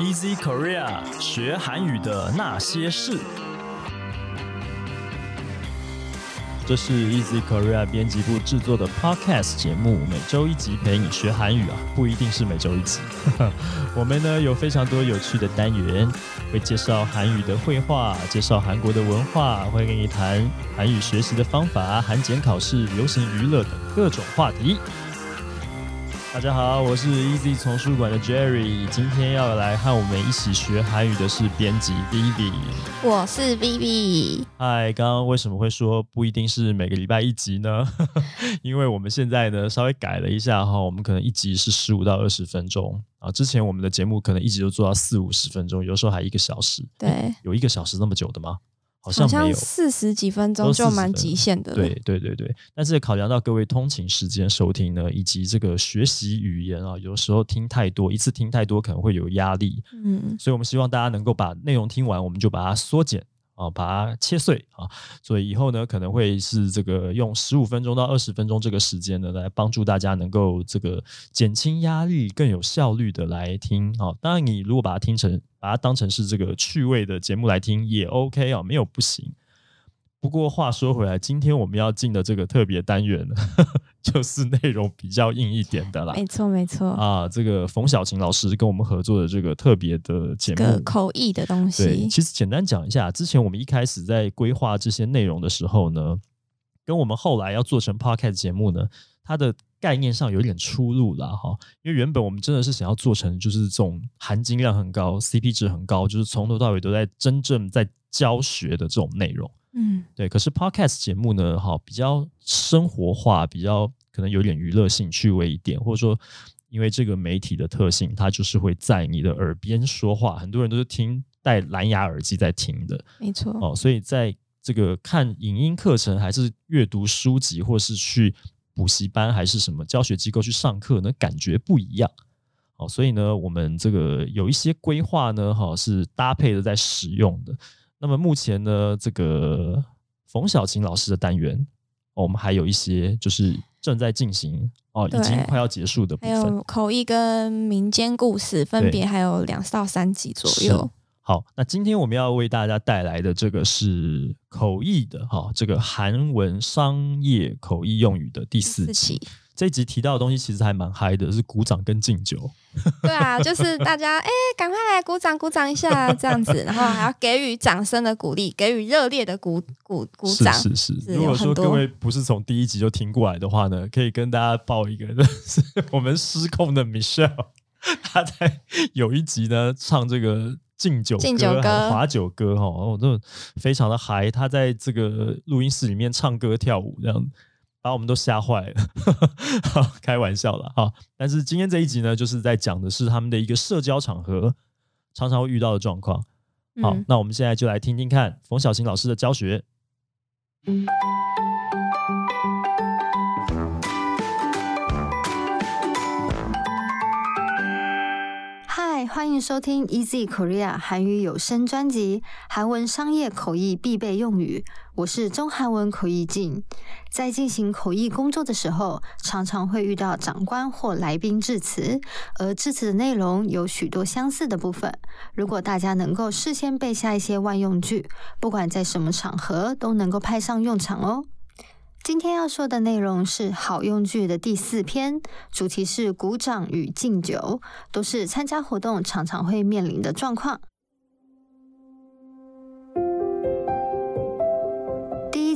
Easy Korea 学韩语的那些事。这是 Easy Korea 编辑部制作的 Podcast 节目，每周一集陪你学韩语啊，不一定是每周一集。我们呢有非常多有趣的单元，会介绍韩语的绘画，介绍韩国的文化，会跟你谈韩语学习的方法、韩检考试、流行娱乐等各种话题。大家好，我是 Easy 丛书馆的 Jerry，今天要来和我们一起学韩语的是编辑 Vivi。我是 Vivi。嗨，刚刚为什么会说不一定是每个礼拜一集呢？因为我们现在呢稍微改了一下哈，我们可能一集是十五到二十分钟啊，之前我们的节目可能一集都做到四五十分钟，有时候还一个小时。对，有一个小时那么久的吗？好像没有，四十几分钟就蛮极限的。对对对对，但是考量到各位通勤时间收听呢，以及这个学习语言啊，有时候听太多，一次听太多可能会有压力。嗯，所以我们希望大家能够把内容听完，我们就把它缩减。啊，把它切碎啊，所以以后呢，可能会是这个用十五分钟到二十分钟这个时间呢，来帮助大家能够这个减轻压力，更有效率的来听啊。当然，你如果把它听成，把它当成是这个趣味的节目来听也 OK 啊，没有不行。不过话说回来，今天我们要进的这个特别单元呢，就是内容比较硬一点的啦。没错，没错啊，这个冯小琴老师跟我们合作的这个特别的节目，口译的东西。对，其实简单讲一下，之前我们一开始在规划这些内容的时候呢，跟我们后来要做成 podcast 节目呢，它的概念上有点出入了哈。因为原本我们真的是想要做成就是这种含金量很高、CP 值很高，就是从头到尾都在真正在教学的这种内容。嗯，对。可是 podcast 节目呢，哈，比较生活化，比较可能有点娱乐性、趣味一点，或者说，因为这个媒体的特性，它就是会在你的耳边说话，很多人都是听戴蓝牙耳机在听的，没错。哦，所以在这个看影音课程，还是阅读书籍，或是去补习班，还是什么教学机构去上课，呢，感觉不一样。哦，所以呢，我们这个有一些规划呢，哈，是搭配的在使用的。那么目前呢，这个冯小琴老师的单元，我们还有一些就是正在进行哦，已经快要结束的部分。还有口译跟民间故事，分别还有两到三集左右。好，那今天我们要为大家带来的这个是口译的哈，这个韩文商业口译用语的第四期。这一集提到的东西其实还蛮嗨的，是鼓掌跟敬酒。对啊，就是大家哎，赶快来鼓掌鼓掌一下这样子，然后还要给予掌声的鼓励，给予热烈的鼓鼓鼓掌。是是是。如果说各位不是从第一集就听过来的话呢，可以跟大家报一个，是我们失控的 Michelle，他在有一集呢唱这个敬酒敬酒歌、划酒歌哈，哦，都非常的嗨。他在这个录音室里面唱歌跳舞这样。把我们都吓坏了，开玩笑了哈。但是今天这一集呢，就是在讲的是他们的一个社交场合常常会遇到的状况。好，那我们现在就来听听看冯小琴老师的教学。欢迎收听 Easy Korea 韩语有声专辑，韩文商业口译必备用语。我是中韩文口译静。在进行口译工作的时候，常常会遇到长官或来宾致辞，而致辞的内容有许多相似的部分。如果大家能够事先背下一些万用句，不管在什么场合都能够派上用场哦。今天要说的内容是好用句的第四篇，主题是鼓掌与敬酒，都是参加活动常常会面临的状况。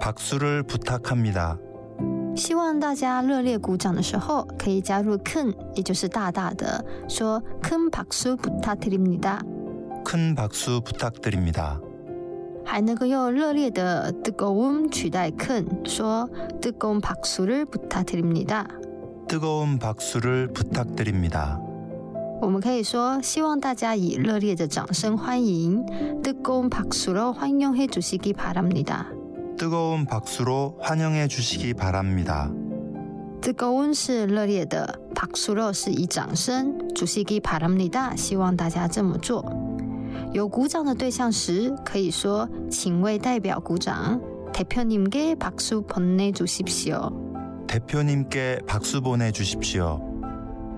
박수를부탁합니다希望大家热烈鼓掌的时候，可以加入큰也就是大大的，说큰박수부탁드립니다 큰박수부탁드립니다还能够用热烈的뜨거움取代큰说뜨거움박수를부탁드립니다 뜨거움박수를부탁드립니다 我们可以说希望大家以热烈的掌声欢迎。뜨거운박수로환영해주시기바랍니다。 뜨거운박수로환영해주시기바랍니다。 뜨거운是热烈的，박수로是以掌声，주시기바랍니다希望大家这么做。有鼓掌的对象时，可以说请为代表鼓掌。대표님께박수보내주십시 오。 대표님께박수보내주십시 오。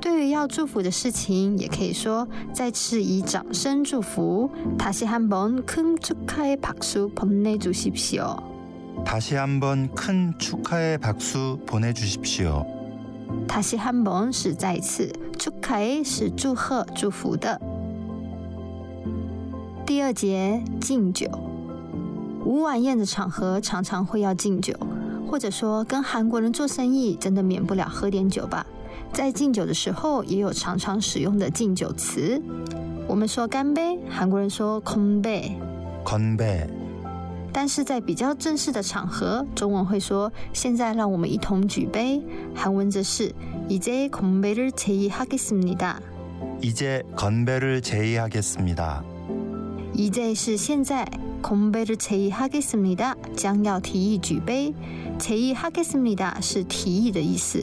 对于要祝福的事情，也可以说再次以掌声祝福。다시한번큰축하의박수보내주십시 오。 다시한번큰축하의박수보내주십시 오。 다시한번是再次，축하의是祝贺、祝福的。第二节敬酒，无晚宴的场合常常会要敬酒，或者说跟韩国人做生意，真的免不了喝点酒吧。 在敬酒的时候，也有常常使用的敬酒词。我们说干杯，韩国人说空杯。 건배。 但是在比较正式的场合，中文会说“现在让我们一同举杯”，韩文则是“이제건배를제의하겠습니다”。 이제건배를제의하겠습니다。 이제是现在，건배를제의하겠습니다将要提议举杯，제의하겠습니다是提议的意思。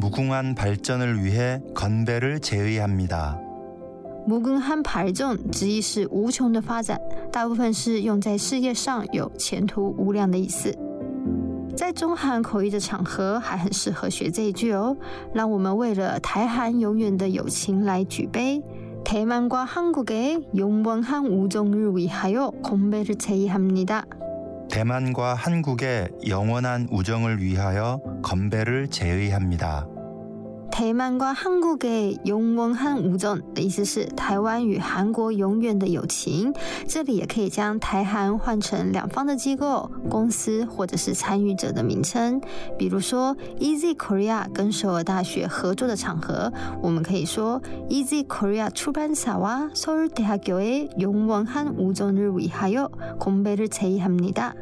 무궁한발전을위해건배를제의합니다。 무궁한발전直译是无穷的发展，大部分是用在事业上有前途无量的意思。在中韩口译的场合，还很适合学这一句哦。让我们为了台韩永远的友情来举杯。대만과한국의영원한우정을위하여건배를제의합니다。 대만과한국의영원한우정을위하여건배를제의합니다。 台湾과韩国的永원한无정的意思是台湾与韩国永远的友情。这里也可以将台韩换成两方的机构、公司或者是参与者的名称。比如说，Easy Korea 跟首尔大学合作的场合，我们可以说 Easy Korea 출판사와서울대학교의영원한우정을위하여건배를제의합니다。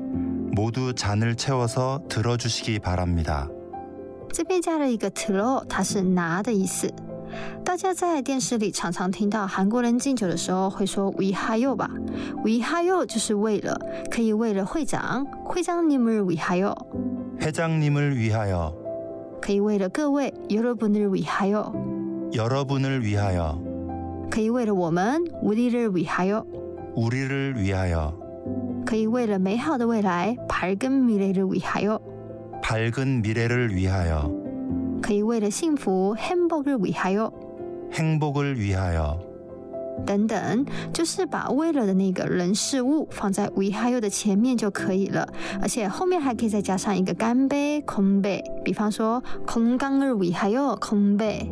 모두잔을채워서들어주시기바랍니다。 这边加了一个들어， 它是拿的意思。大家在电视里常常听到韩国人敬酒的时候会说위하여吧，위하여就是为了，可以为了会长，会长님을위하 여， 회장님을위하여， 可以为了各位，여러분을위하 여， 여러분을위하여， 可以为了我们，우리를위하 여， 우리를위하여， 可以为了美好的未来，밝은미래를위하 여， 밝은미래를위하여， 可以为了幸福，행복을위하 여， 행복을위하여 等等，就是把为了的那个人事物放在위하여的前面就可以了，而且后面还可以再加上一个干杯、空杯，比方说건강을위하여건 배，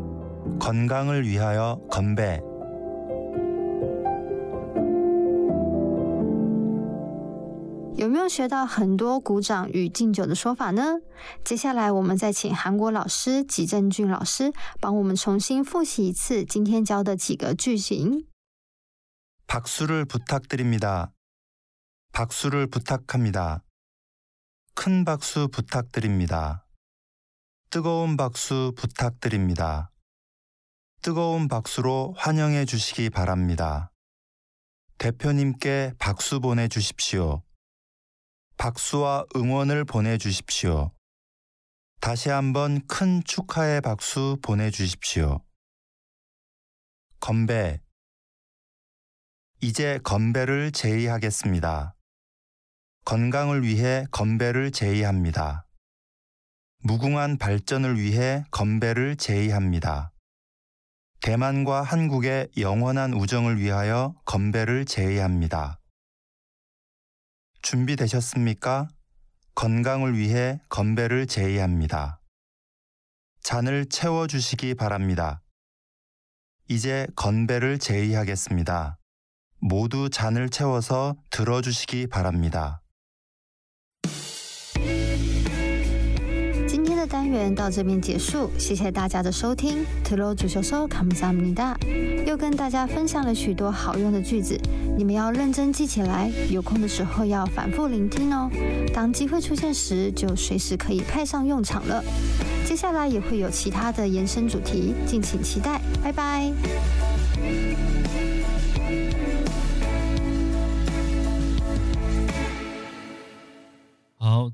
건강을위하여건 배。 学到很多鼓掌与敬酒的说法呢？接下来我们再请韩国老师吉正俊老师帮我们重新复习一次今天教的几个句型。박수를부탁드립니다 박수를부탁합니다 큰 박수 부탁드립니다 뜨거운 박수 부탁드립니다 뜨거운 박수로 환영해 주시기 바랍니다 대표님께 박수 보내 주십시오 박수와 응원을 보내주십시오. 다시 한번 큰 축하의 박수 보내주십시오. 건배. 이제 건배를 제의하겠습니다. 건강을 위해 건배를 제의합니다. 무궁한 발전을 위해 건배를 제의합니다. 대만과 한국의 영원한 우정을 위하여 건배를 제의합니다. 준비되셨습니까? 건강을 위해 건배를 제의합니다. 잔을 채워주시기 바랍니다. 이제 건배를 제의하겠습니다. 모두 잔을 채워서 들어주시기 바랍니다. 单元到这边结束，谢谢大家的收听。特罗足球说卡姆萨姆尼达又跟大家分享了许多好用的句子，你们要认真记起来，有空的时候要反复聆听哦。当机会出现时，就随时可以派上用场了。接下来也会有其他的延伸主题，敬请期待。拜拜。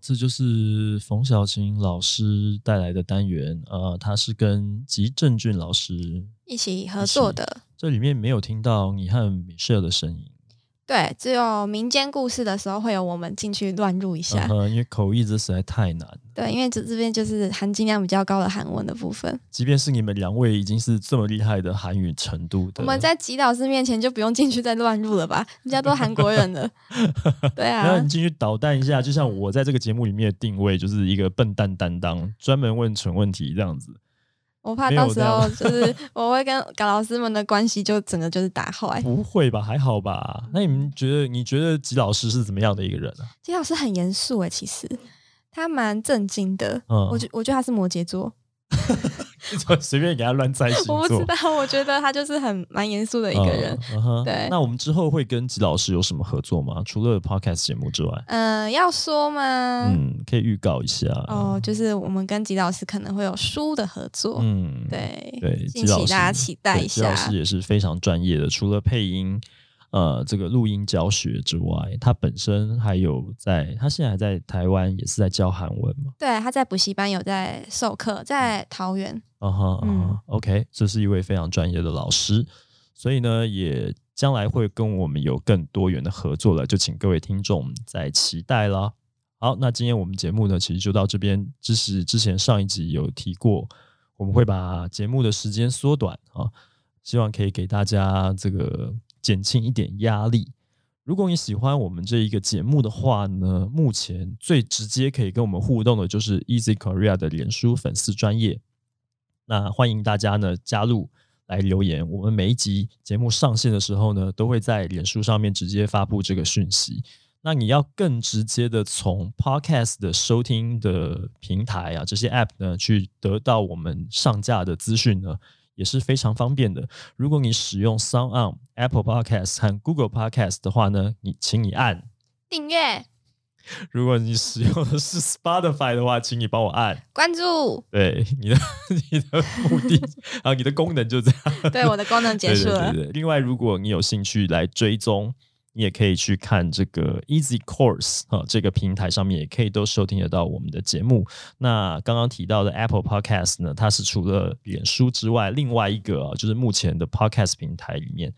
这就是冯小琴老师带来的单元。呃，他是跟吉正俊老师一起合作的。这里面没有听到你和米舍的声音。对，只有民间故事的时候会有我们进去乱入一下，因为口译这实在太难。对，因为这这边就是含金量比较高的韩文的部分。即便是你们两位已经是这么厉害的韩语程度的，我们在吉老师面前就不用进去再乱入了吧？人家都韩国人了。对啊，然后你进去捣蛋一下，就像我在这个节目里面的定位就是一个笨蛋担当，专门问蠢问题这样子。我怕到时候就是 我会跟搞老师们的关系就整个就是打坏。不会吧？还好吧？那你们觉得？你觉得吉老师是怎么样的一个人啊？吉老师很严肃哎，其实他蛮正经的。嗯，我觉我觉得他是摩羯座。随便给他乱猜星座，我不知道。我觉得他就是很蛮严肃的一个人。对，那我们之后会跟吉老师有什么合作吗？除了 podcast 节目之外，嗯，要说吗？嗯，可以预告一下。哦，就是我们跟吉老师可能会有书的合作。嗯，对对，敬请大家期待一下。吉老师也是非常专业的，除了配音。呃，这个录音教学之外，他本身还有在，他现在还在台湾，也是在教韩文嘛？对，他在补习班有在授课，在桃园。啊哈，嗯，OK，这是一位非常专业的老师，所以呢，也将来会跟我们有更多元的合作了，就请各位听众在期待了。好，那今天我们节目呢，其实就到这边。只是之前上一集有提过，我们会把节目的时间缩短啊，希望可以给大家这个。减轻一点压力。如果你喜欢我们这一个节目的话呢，目前最直接可以跟我们互动的就是 Easy Korea 的脸书粉丝专业。那欢迎大家呢加入来留言。我们每一集节目上线的时候呢，都会在脸书上面直接发布这个讯息。那你要更直接的从 Podcast 的收听的平台啊，这些 App 呢，去得到我们上架的资讯呢？也是非常方便的。如果你使用 Sound On、Apple Podcast 和 Google Podcast 的话呢，你请你按订阅。如果你使用的是 Spotify 的话，请你帮我按关注。对，你的 你的目的啊，你的功能就这样。对，我的功能结束了。另外，如果你有兴趣来追踪。你也可以去看这个 Easy Course 啊，这个平台上面也可以都收听得到我们的节目。那刚刚提到的 Apple Podcast 呢，它是除了脸书之外，另外一个就是目前的 Podcast 平台里面，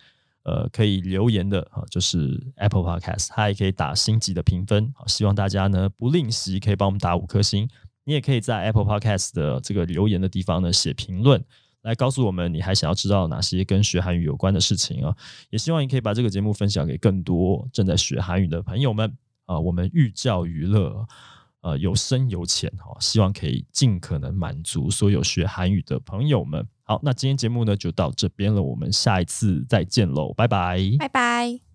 呃，可以留言的啊，就是 Apple Podcast，它也可以打星级的评分。啊，希望大家呢不吝惜，可以帮我们打五颗星。你也可以在 Apple Podcast 的这个留言的地方呢写评论。来告诉我们你还想要知道哪些跟学韩语有关的事情啊！也希望你可以把这个节目分享给更多正在学韩语的朋友们啊！我们寓教于乐，呃，有深有浅哈，希望可以尽可能满足所有学韩语的朋友们。好，那今天节目呢就到这边了，我们下一次再见喽，拜拜，拜拜。